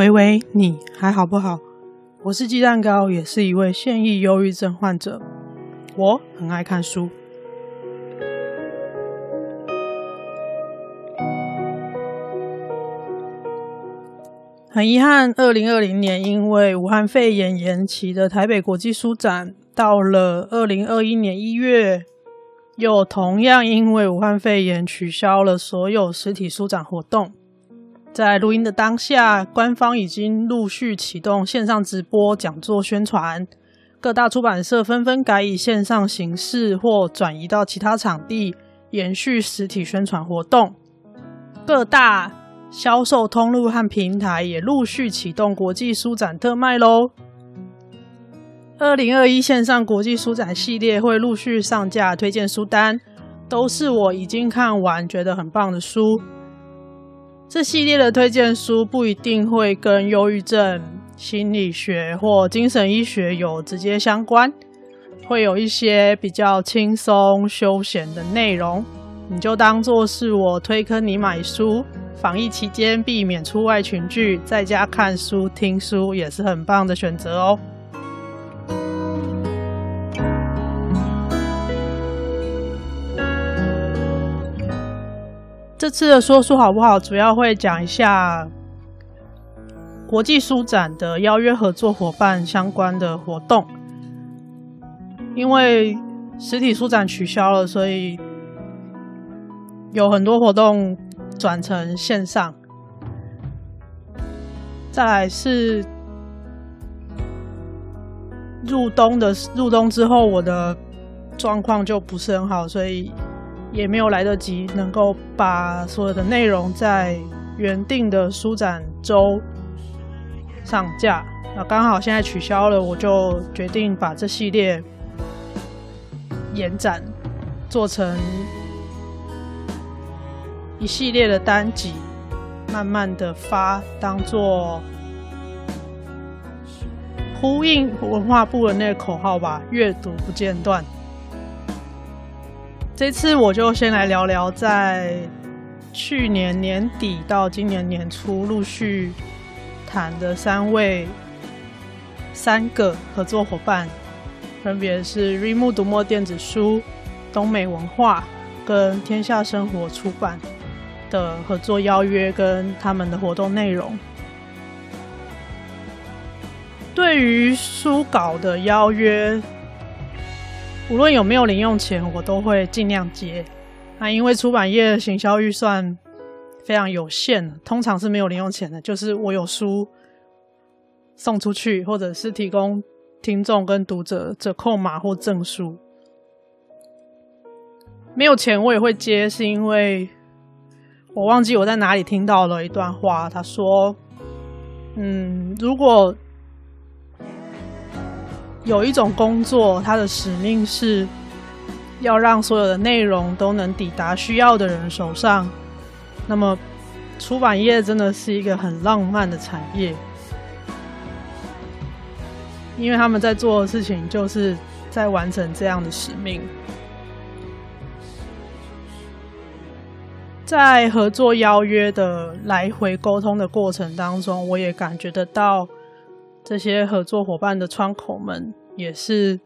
喂喂，你还好不好？我是鸡蛋糕，也是一位现役忧郁症患者。我很爱看书。很遗憾，二零二零年因为武汉肺炎延期的台北国际书展，到了二零二一年一月，又同样因为武汉肺炎取消了所有实体书展活动。在录音的当下，官方已经陆续启动线上直播讲座宣传，各大出版社纷纷改以线上形式或转移到其他场地，延续实体宣传活动。各大销售通路和平台也陆续启动国际书展特卖喽。二零二一线上国际书展系列会陆续上架推荐书单，都是我已经看完觉得很棒的书。这系列的推荐书不一定会跟忧郁症、心理学或精神医学有直接相关，会有一些比较轻松休闲的内容，你就当做是我推坑你买书。防疫期间避免出外群聚，在家看书、听书也是很棒的选择哦。这次的说书好不好，主要会讲一下国际书展的邀约合作伙伴相关的活动。因为实体书展取消了，所以有很多活动转成线上。再来是入冬的入冬之后，我的状况就不是很好，所以。也没有来得及能够把所有的内容在原定的书展周上架，那刚好现在取消了，我就决定把这系列延展做成一系列的单集，慢慢的发，当做呼应文化部的那个口号吧，阅读不间断。这次我就先来聊聊，在去年年底到今年年初陆续谈的三位、三个合作伙伴，分别是 Rimu 读墨电子书、东美文化跟天下生活出版的合作邀约跟他们的活动内容。对于书稿的邀约。无论有没有零用钱，我都会尽量接。那，因为出版业行销预算非常有限，通常是没有零用钱的。就是我有书送出去，或者是提供听众跟读者折扣码或证书。没有钱我也会接，是因为我忘记我在哪里听到了一段话，他说：“嗯，如果。”有一种工作，它的使命是要让所有的内容都能抵达需要的人手上。那么，出版业真的是一个很浪漫的产业，因为他们在做的事情就是在完成这样的使命。在合作邀约的来回沟通的过程当中，我也感觉得到。这些合作伙伴的窗口们也是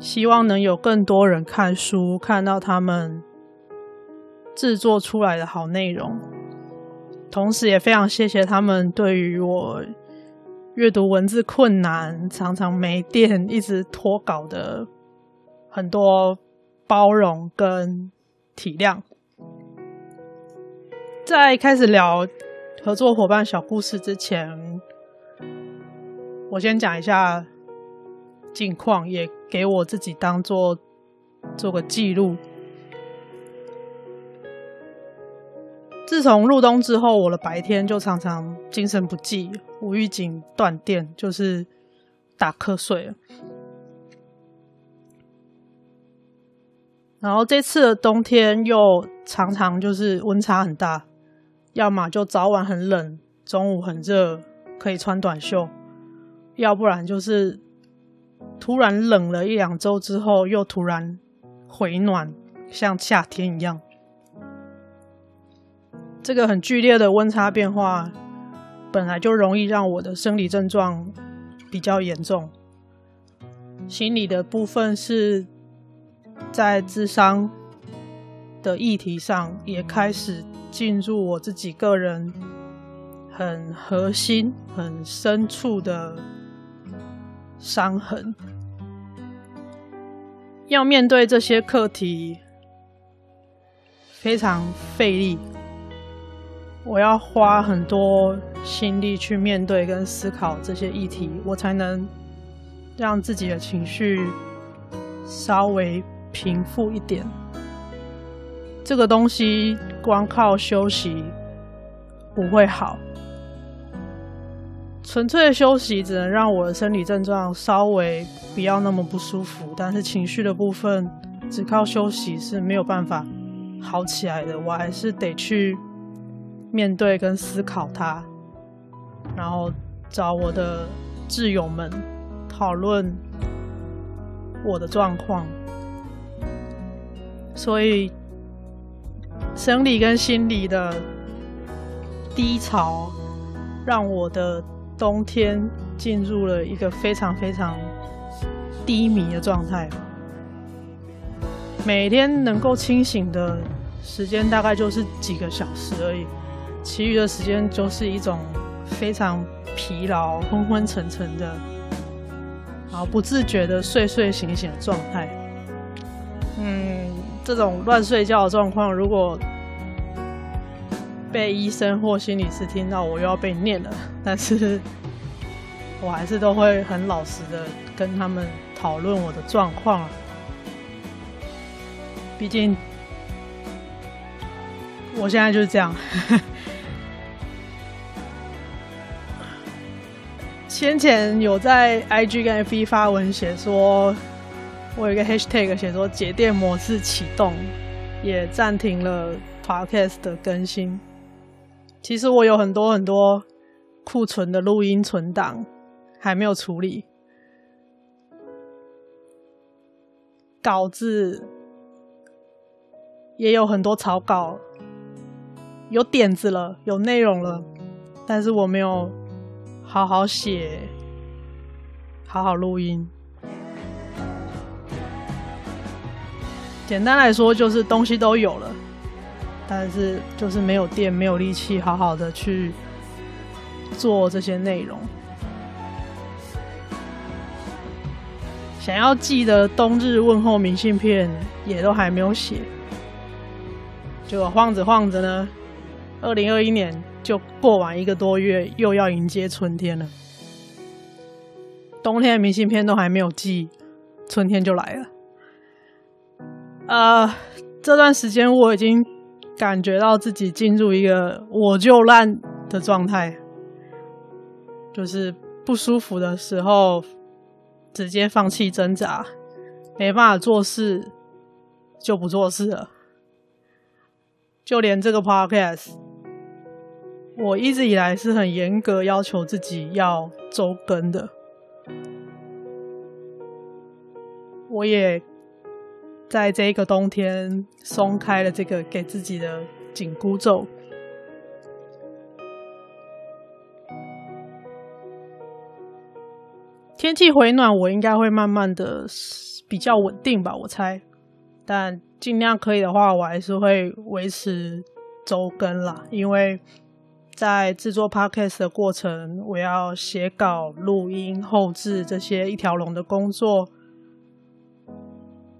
希望能有更多人看书，看到他们制作出来的好内容。同时，也非常谢谢他们对于我阅读文字困难、常常没电、一直拖稿的很多包容跟体谅。在开始聊合作伙伴小故事之前，我先讲一下近况，也给我自己当做做个记录。自从入冬之后，我的白天就常常精神不济，无预警断电，就是打瞌睡。然后这次的冬天又常常就是温差很大，要么就早晚很冷，中午很热，可以穿短袖。要不然就是突然冷了一两周之后，又突然回暖，像夏天一样。这个很剧烈的温差变化，本来就容易让我的生理症状比较严重，心理的部分是在智商的议题上也开始进入我自己个人很核心、很深处的伤痕，要面对这些课题非常费力。我要花很多心力去面对跟思考这些议题，我才能让自己的情绪稍微平复一点。这个东西光靠休息不会好，纯粹的休息只能让我的生理症状稍微不要那么不舒服，但是情绪的部分只靠休息是没有办法好起来的，我还是得去。面对跟思考它，然后找我的挚友们讨论我的状况，所以生理跟心理的低潮，让我的冬天进入了一个非常非常低迷的状态。每天能够清醒的时间大概就是几个小时而已。其余的时间就是一种非常疲劳、昏昏沉沉的，然后不自觉的睡睡醒醒的状态。嗯，这种乱睡觉的状况，如果被医生或心理师听到，我又要被念了。但是，我还是都会很老实的跟他们讨论我的状况。毕竟，我现在就是这样。先前有在 IG 跟 FB 发文写说，我有一个 Hashtag 写说节电模式启动，也暂停了 Podcast 的更新。其实我有很多很多库存的录音存档还没有处理，稿子也有很多草稿，有点子了，有内容了，但是我没有。好好写，好好录音。简单来说，就是东西都有了，但是就是没有电，没有力气，好好的去做这些内容。想要寄的冬日问候明信片也都还没有写，就晃着晃着呢，二零二一年。就过完一个多月，又要迎接春天了。冬天的明信片都还没有寄，春天就来了。呃，这段时间我已经感觉到自己进入一个我就烂的状态，就是不舒服的时候直接放弃挣扎，没办法做事就不做事了，就连这个 podcast。我一直以来是很严格要求自己要周更的，我也在这一个冬天松开了这个给自己的紧箍咒。天气回暖，我应该会慢慢的比较稳定吧，我猜。但尽量可以的话，我还是会维持周更啦，因为。在制作 podcast 的过程，我要写稿、录音、后置这些一条龙的工作，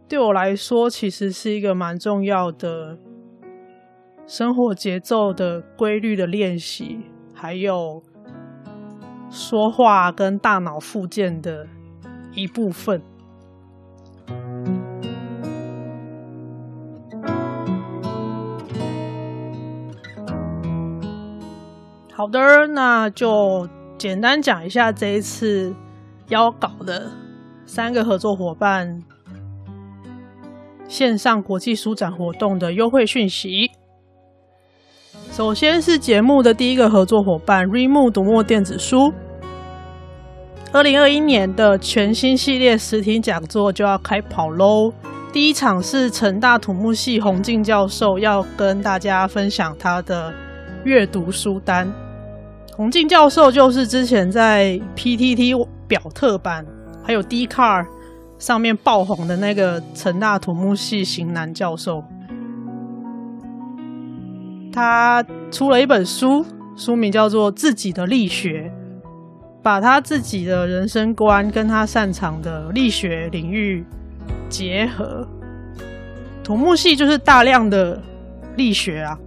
对我来说其实是一个蛮重要的生活节奏的规律的练习，还有说话跟大脑复健的一部分。好的，那就简单讲一下这一次邀稿的三个合作伙伴线上国际书展活动的优惠讯息。首先是节目的第一个合作伙伴 r e m o 读墨电子书，二零二一年的全新系列实体讲座就要开跑喽！第一场是成大土木系洪静教授要跟大家分享他的阅读书单。洪静教授就是之前在 PTT 表特版还有 D Car 上面爆红的那个成大土木系型男教授。他出了一本书，书名叫做《自己的力学》，把他自己的人生观跟他擅长的力学领域结合。土木系就是大量的力学啊。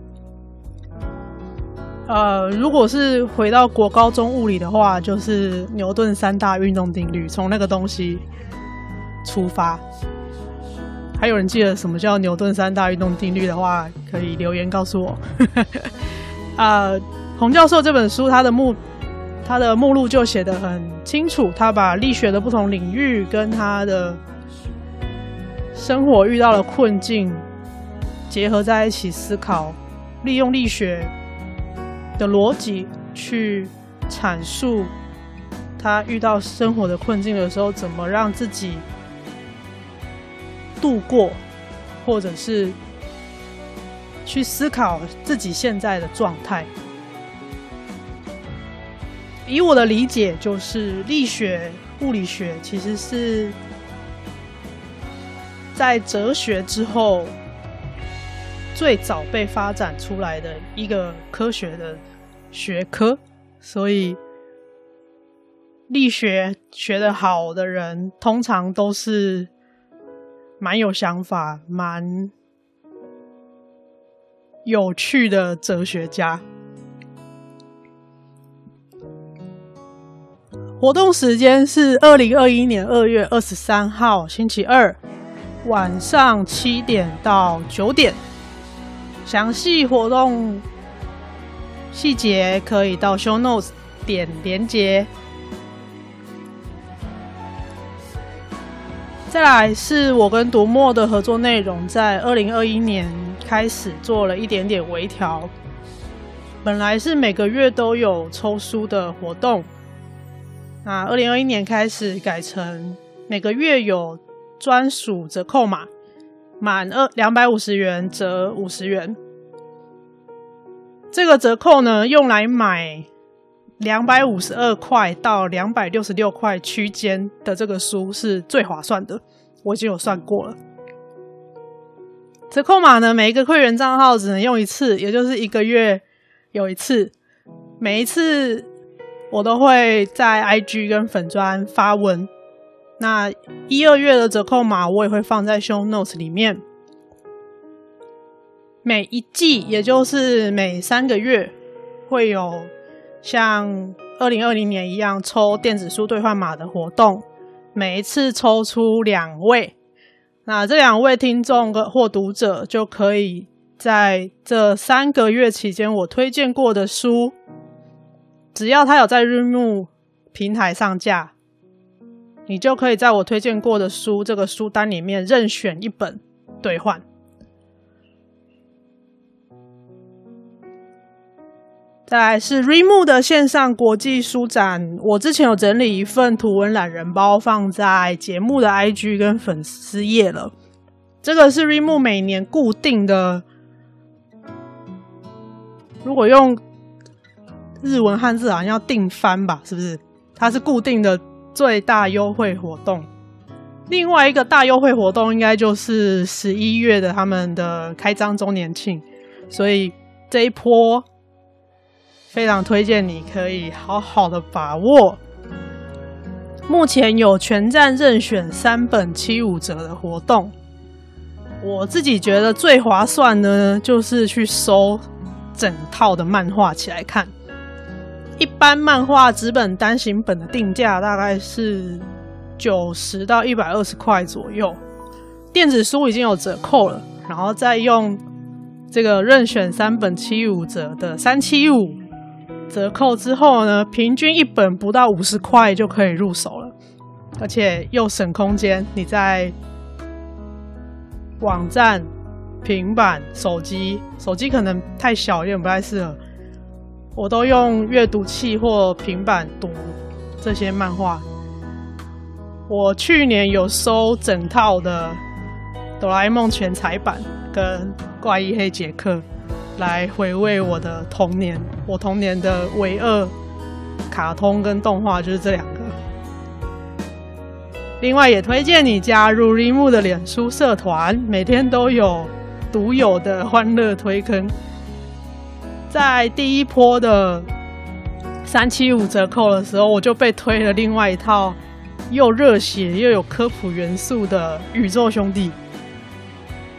呃，如果是回到国高中物理的话，就是牛顿三大运动定律，从那个东西出发。还有人记得什么叫牛顿三大运动定律的话，可以留言告诉我。啊、洪教授这本书，他的目他的目录就写得很清楚，他把力学的不同领域跟他的生活遇到的困境结合在一起思考，利用力学的逻辑去阐述他遇到生活的困境的时候，怎么让自己。度过，或者是去思考自己现在的状态。以我的理解，就是力学、物理学其实是在哲学之后最早被发展出来的一个科学的学科，所以力学学得好的人，通常都是。蛮有想法、蛮有趣的哲学家。活动时间是二零二一年二月二十三号星期二晚上七点到九点。详细活动细节可以到 Show Notes 点连接。再来是我跟读墨的合作内容，在二零二一年开始做了一点点微调。本来是每个月都有抽书的活动，那二零二一年开始改成每个月有专属折扣码，满二两百五十元折五十元。这个折扣呢，用来买。两百五十二块到两百六十六块区间的这个书是最划算的，我已经有算过了。折扣码呢，每一个会员账号只能用一次，也就是一个月有一次。每一次我都会在 IG 跟粉专发文。那一二月的折扣码我也会放在 Show Notes 里面。每一季，也就是每三个月会有。像二零二零年一样抽电子书兑换码的活动，每一次抽出两位，那这两位听众或读者就可以在这三个月期间，我推荐过的书，只要他有在日暮平台上架，你就可以在我推荐过的书这个书单里面任选一本兑换。再来是 r e m o 的线上国际书展，我之前有整理一份图文懒人包放在节目的 IG 跟粉丝页了。这个是 r e m o 每年固定的，如果用日文汉字好像要定番吧，是不是？它是固定的最大优惠活动。另外一个大优惠活动应该就是十一月的他们的开张周年庆，所以这一波。非常推荐你可以好好的把握。目前有全站任选三本七五折的活动，我自己觉得最划算的呢，就是去收整套的漫画起来看。一般漫画纸本单行本的定价大概是九十到一百二十块左右，电子书已经有折扣了，然后再用这个任选三本七五折的三七五。折扣之后呢，平均一本不到五十块就可以入手了，而且又省空间。你在网站、平板、手机，手机可能太小，有点不太适合。我都用阅读器或平板读这些漫画。我去年有收整套的《哆啦 A 梦》全彩版跟《怪医黑杰克》，来回味我的童年。我童年的唯二卡通跟动画就是这两个。另外，也推荐你加入立木的脸书社团，每天都有独有的欢乐推坑。在第一波的三七五折扣的时候，我就被推了另外一套又热血又有科普元素的《宇宙兄弟》。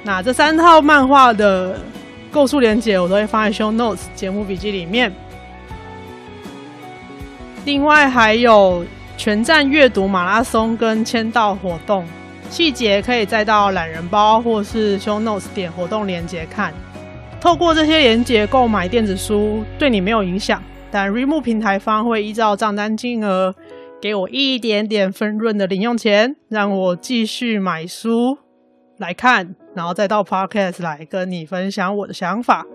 那这三套漫画的购书链接，我都会放在 Show Notes 节目笔记里面。另外还有。全站阅读马拉松跟签到活动细节，可以再到懒人包或是 Show Notes 点活动链接看。透过这些链接购买电子书，对你没有影响，但 Remo 平台方会依照账单金额给我一点点分润的零用钱，让我继续买书来看，然后再到 Podcast 来跟你分享我的想法。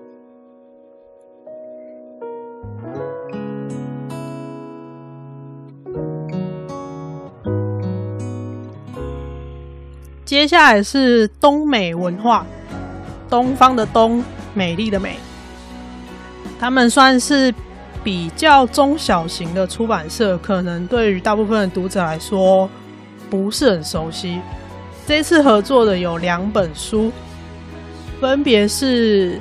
接下来是东美文化，东方的东，美丽的美。他们算是比较中小型的出版社，可能对于大部分的读者来说不是很熟悉。这次合作的有两本书，分别是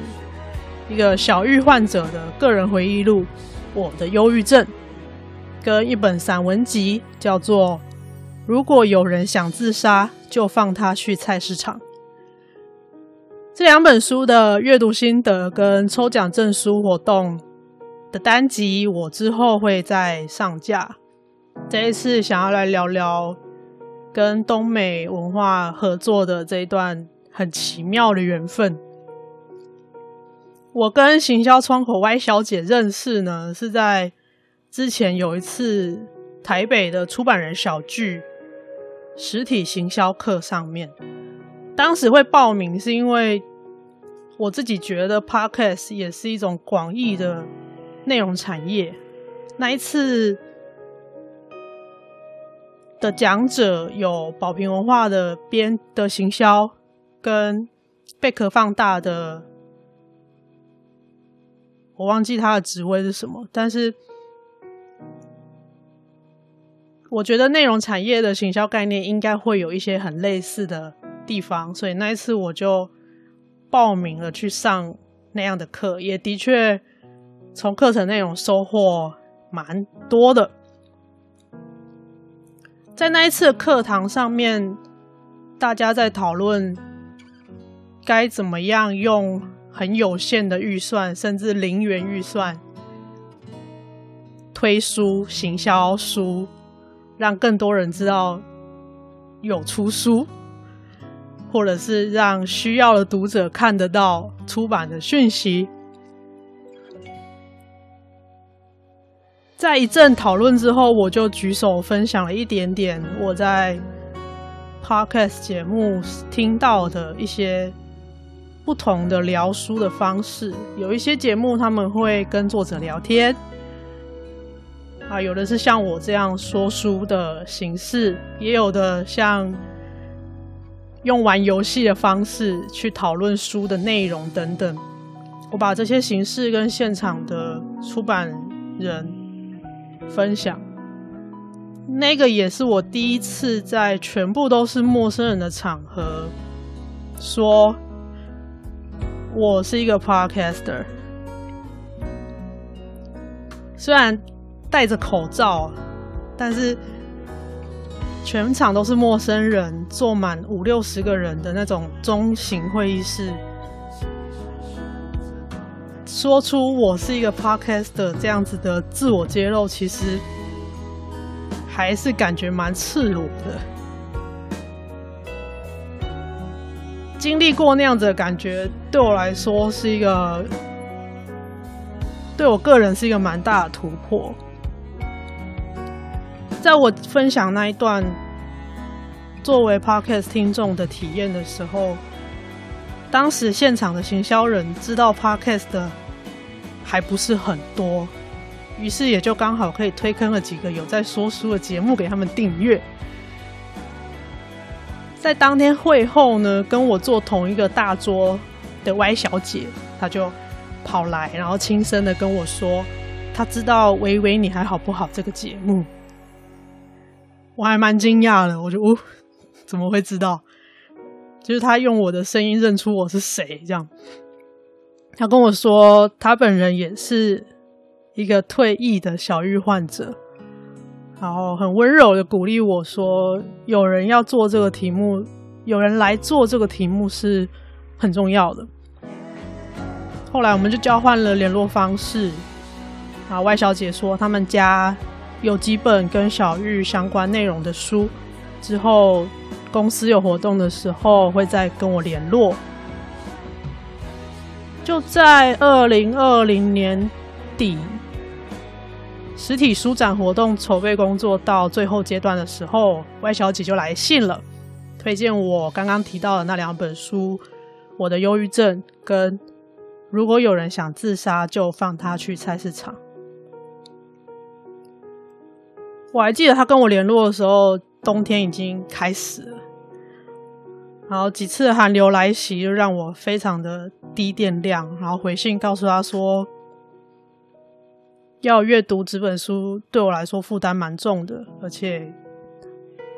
一个小郁患者的个人回忆录《我的忧郁症》，跟一本散文集，叫做。如果有人想自杀，就放他去菜市场。这两本书的阅读心得跟抽奖证书活动的单集，我之后会再上架。这一次想要来聊聊跟东美文化合作的这一段很奇妙的缘分。我跟行销窗口 Y 小姐认识呢，是在之前有一次台北的出版人小聚。实体行销课上面，当时会报名是因为我自己觉得 Podcast 也是一种广义的内容产业。那一次的讲者有宝瓶文化的编的行销跟贝壳放大的，我忘记他的职位是什么，但是。我觉得内容产业的行销概念应该会有一些很类似的地方，所以那一次我就报名了去上那样的课，也的确从课程内容收获蛮多的。在那一次的课堂上面，大家在讨论该怎么样用很有限的预算，甚至零元预算推书、行销书。让更多人知道有出书，或者是让需要的读者看得到出版的讯息。在一阵讨论之后，我就举手分享了一点点我在 Podcast 节目听到的一些不同的聊书的方式。有一些节目他们会跟作者聊天。啊，有的是像我这样说书的形式，也有的像用玩游戏的方式去讨论书的内容等等。我把这些形式跟现场的出版人分享。那个也是我第一次在全部都是陌生人的场合说，我是一个 podcaster。虽然。戴着口罩，但是全场都是陌生人，坐满五六十个人的那种中型会议室，说出我是一个 podcaster 这样子的自我揭露，其实还是感觉蛮赤裸的。经历过那样子的感觉，对我来说是一个，对我个人是一个蛮大的突破。在我分享那一段作为 Podcast 听众的体验的时候，当时现场的行销人知道 Podcast 的还不是很多，于是也就刚好可以推坑了几个有在说书的节目给他们订阅。在当天会后呢，跟我坐同一个大桌的 Y 小姐，她就跑来，然后轻声的跟我说，她知道《喂喂你还好不好》这个节目，我还蛮惊讶的，我就哦，怎么会知道？就是她用我的声音认出我是谁，这样。他跟我说，他本人也是一个退役的小玉患者，然后很温柔的鼓励我说，有人要做这个题目，有人来做这个题目是很重要的。后来我们就交换了联络方式，啊外小姐说他们家有几本跟小玉相关内容的书，之后公司有活动的时候会再跟我联络。就在二零二零年底，实体书展活动筹备工作到最后阶段的时候，Y 小姐就来信了，推荐我刚刚提到的那两本书，《我的忧郁症》跟《如果有人想自杀，就放他去菜市场》。我还记得他跟我联络的时候，冬天已经开始了。然后几次寒流来袭，就让我非常的低电量。然后回信告诉他说，要阅读这本书对我来说负担蛮重的，而且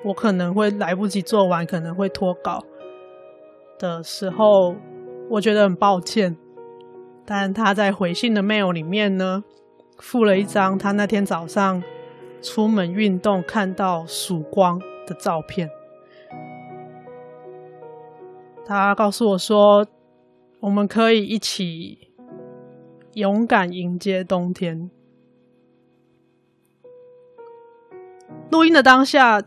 我可能会来不及做完，可能会脱稿的时候，我觉得很抱歉。但他在回信的 mail 里面呢，附了一张他那天早上出门运动看到曙光的照片。他告诉我说：“我们可以一起勇敢迎接冬天。”录音的当下，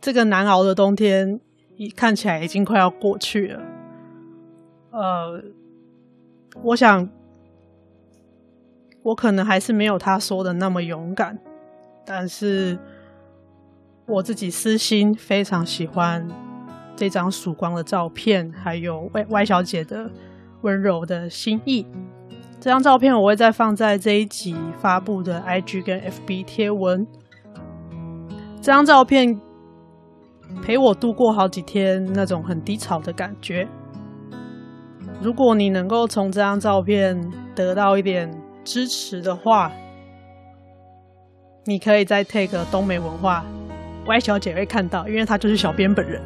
这个难熬的冬天，一看起来已经快要过去了。呃，我想，我可能还是没有他说的那么勇敢，但是我自己私心非常喜欢。这张曙光的照片，还有 Y Y 小姐的温柔的心意。这张照片我会再放在这一集发布的 IG 跟 FB 贴文。这张照片陪我度过好几天那种很低潮的感觉。如果你能够从这张照片得到一点支持的话，你可以再 take 东美文化。Y 小姐会看到，因为她就是小编本人。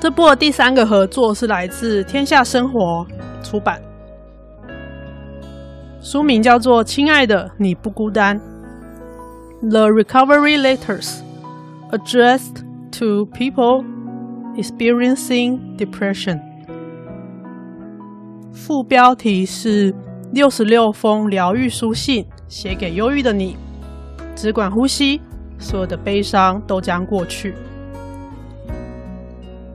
这部的第三个合作是来自天下生活出版，书名叫做《亲爱的，你不孤单》（The Recovery Letters Addressed to People Experiencing Depression）。副标题是“六十六封疗愈书信，写给忧郁的你”，只管呼吸，所有的悲伤都将过去。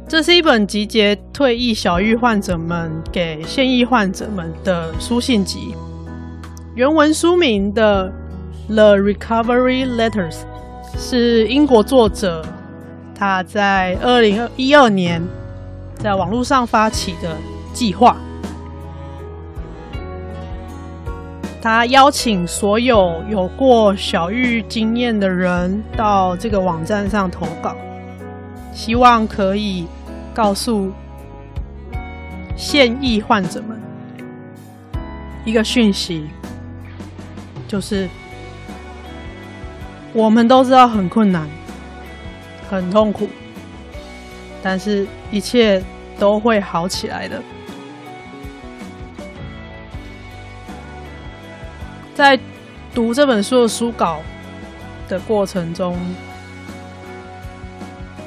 这是一本集结退役小郁患者们给现役患者们的书信集。原文书名的《The Recovery Letters》是英国作者他在二零一二年在网络上发起的计划。他邀请所有有过小玉经验的人到这个网站上投稿，希望可以告诉现役患者们一个讯息，就是我们都知道很困难、很痛苦，但是一切都会好起来的。在读这本书的书稿的过程中，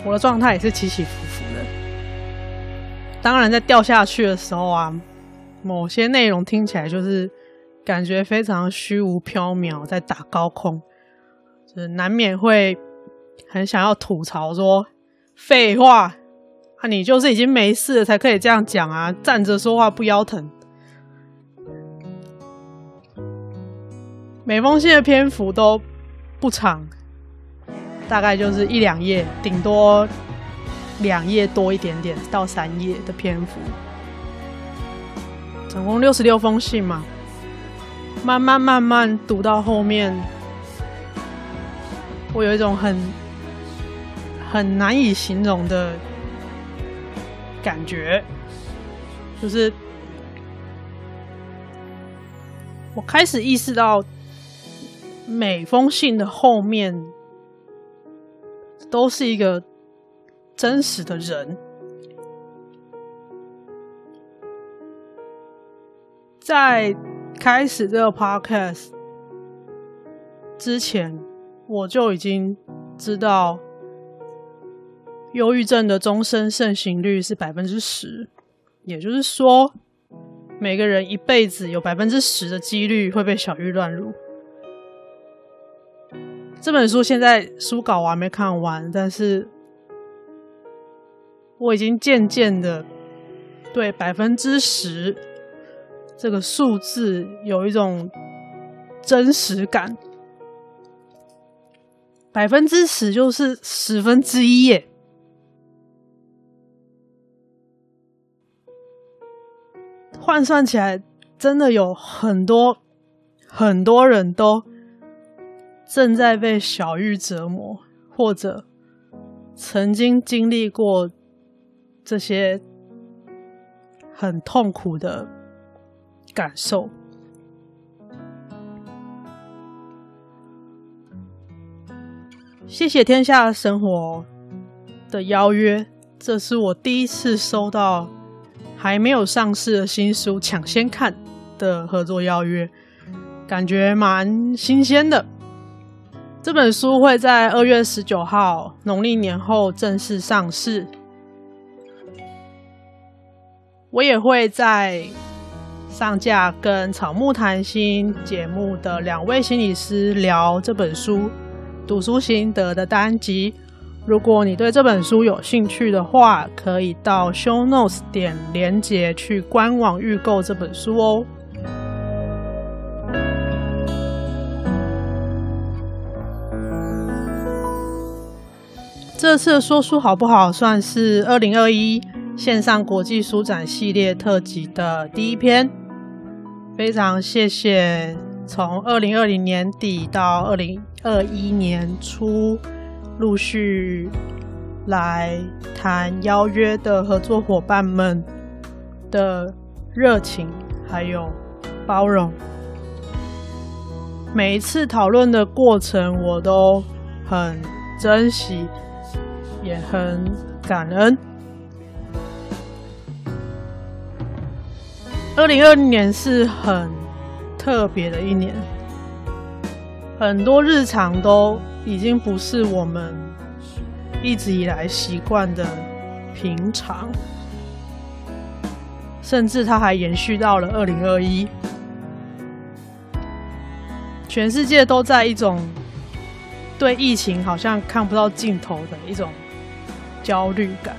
我的状态也是起起伏伏的。当然，在掉下去的时候啊，某些内容听起来就是感觉非常虚无缥缈，在打高空，就是难免会很想要吐槽说：“废话啊，你就是已经没事了才可以这样讲啊，站着说话不腰疼。”每封信的篇幅都不长，大概就是一两页，顶多两页多一点点到三页的篇幅，总共六十六封信嘛。慢慢慢慢读到后面，我有一种很很难以形容的感觉，就是我开始意识到，每封信的后面都是一个真实的人。在开始这个 podcast 之前，我就已经知道，忧郁症的终身盛行率是百分之十，也就是说，每个人一辈子有百分之十的几率会被小郁乱入。这本书现在书稿我还没看完，但是我已经渐渐的对百分之十。这个数字有一种真实感，百分之十就是十分之一耶。换算起来，真的有很多很多人都正在被小玉折磨，或者曾经经历过这些很痛苦的。感受，谢谢天下生活的邀约，这是我第一次收到还没有上市的新书抢先看的合作邀约，感觉蛮新鲜的。这本书会在二月十九号农历年后正式上市，我也会在。上架跟草木谈心节目的两位心理师聊这本书读书心得的单集。如果你对这本书有兴趣的话，可以到 Show Notes 点连接去官网预购这本书哦。这次的说书好不好，算是二零二一线上国际书展系列特辑的第一篇。非常谢谢从二零二零年底到二零二一年初陆续来谈邀约的合作伙伴们的热情还有包容。每一次讨论的过程，我都很珍惜，也很感恩。二零二零年是很特别的一年，很多日常都已经不是我们一直以来习惯的平常，甚至它还延续到了二零二一。全世界都在一种对疫情好像看不到尽头的一种焦虑感。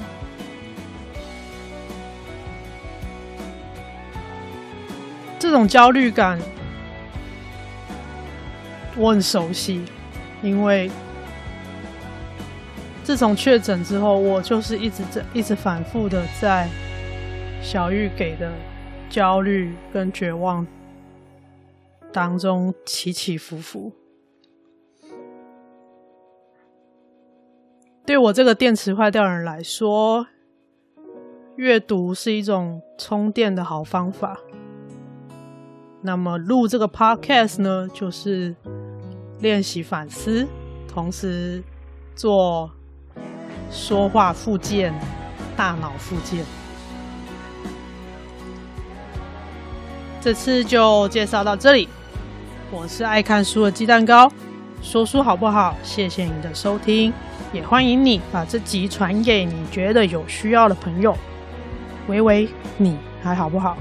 这种焦虑感，我很熟悉，因为自从确诊之后，我就是一直在一直反复的在小玉给的焦虑跟绝望当中起起伏伏。对我这个电池坏掉的人来说，阅读是一种充电的好方法。那么录这个 podcast 呢，就是练习反思，同时做说话复健、大脑复健。这次就介绍到这里。我是爱看书的鸡蛋糕，说书好不好？谢谢你的收听，也欢迎你把这集传给你觉得有需要的朋友。喂喂，你还好不好？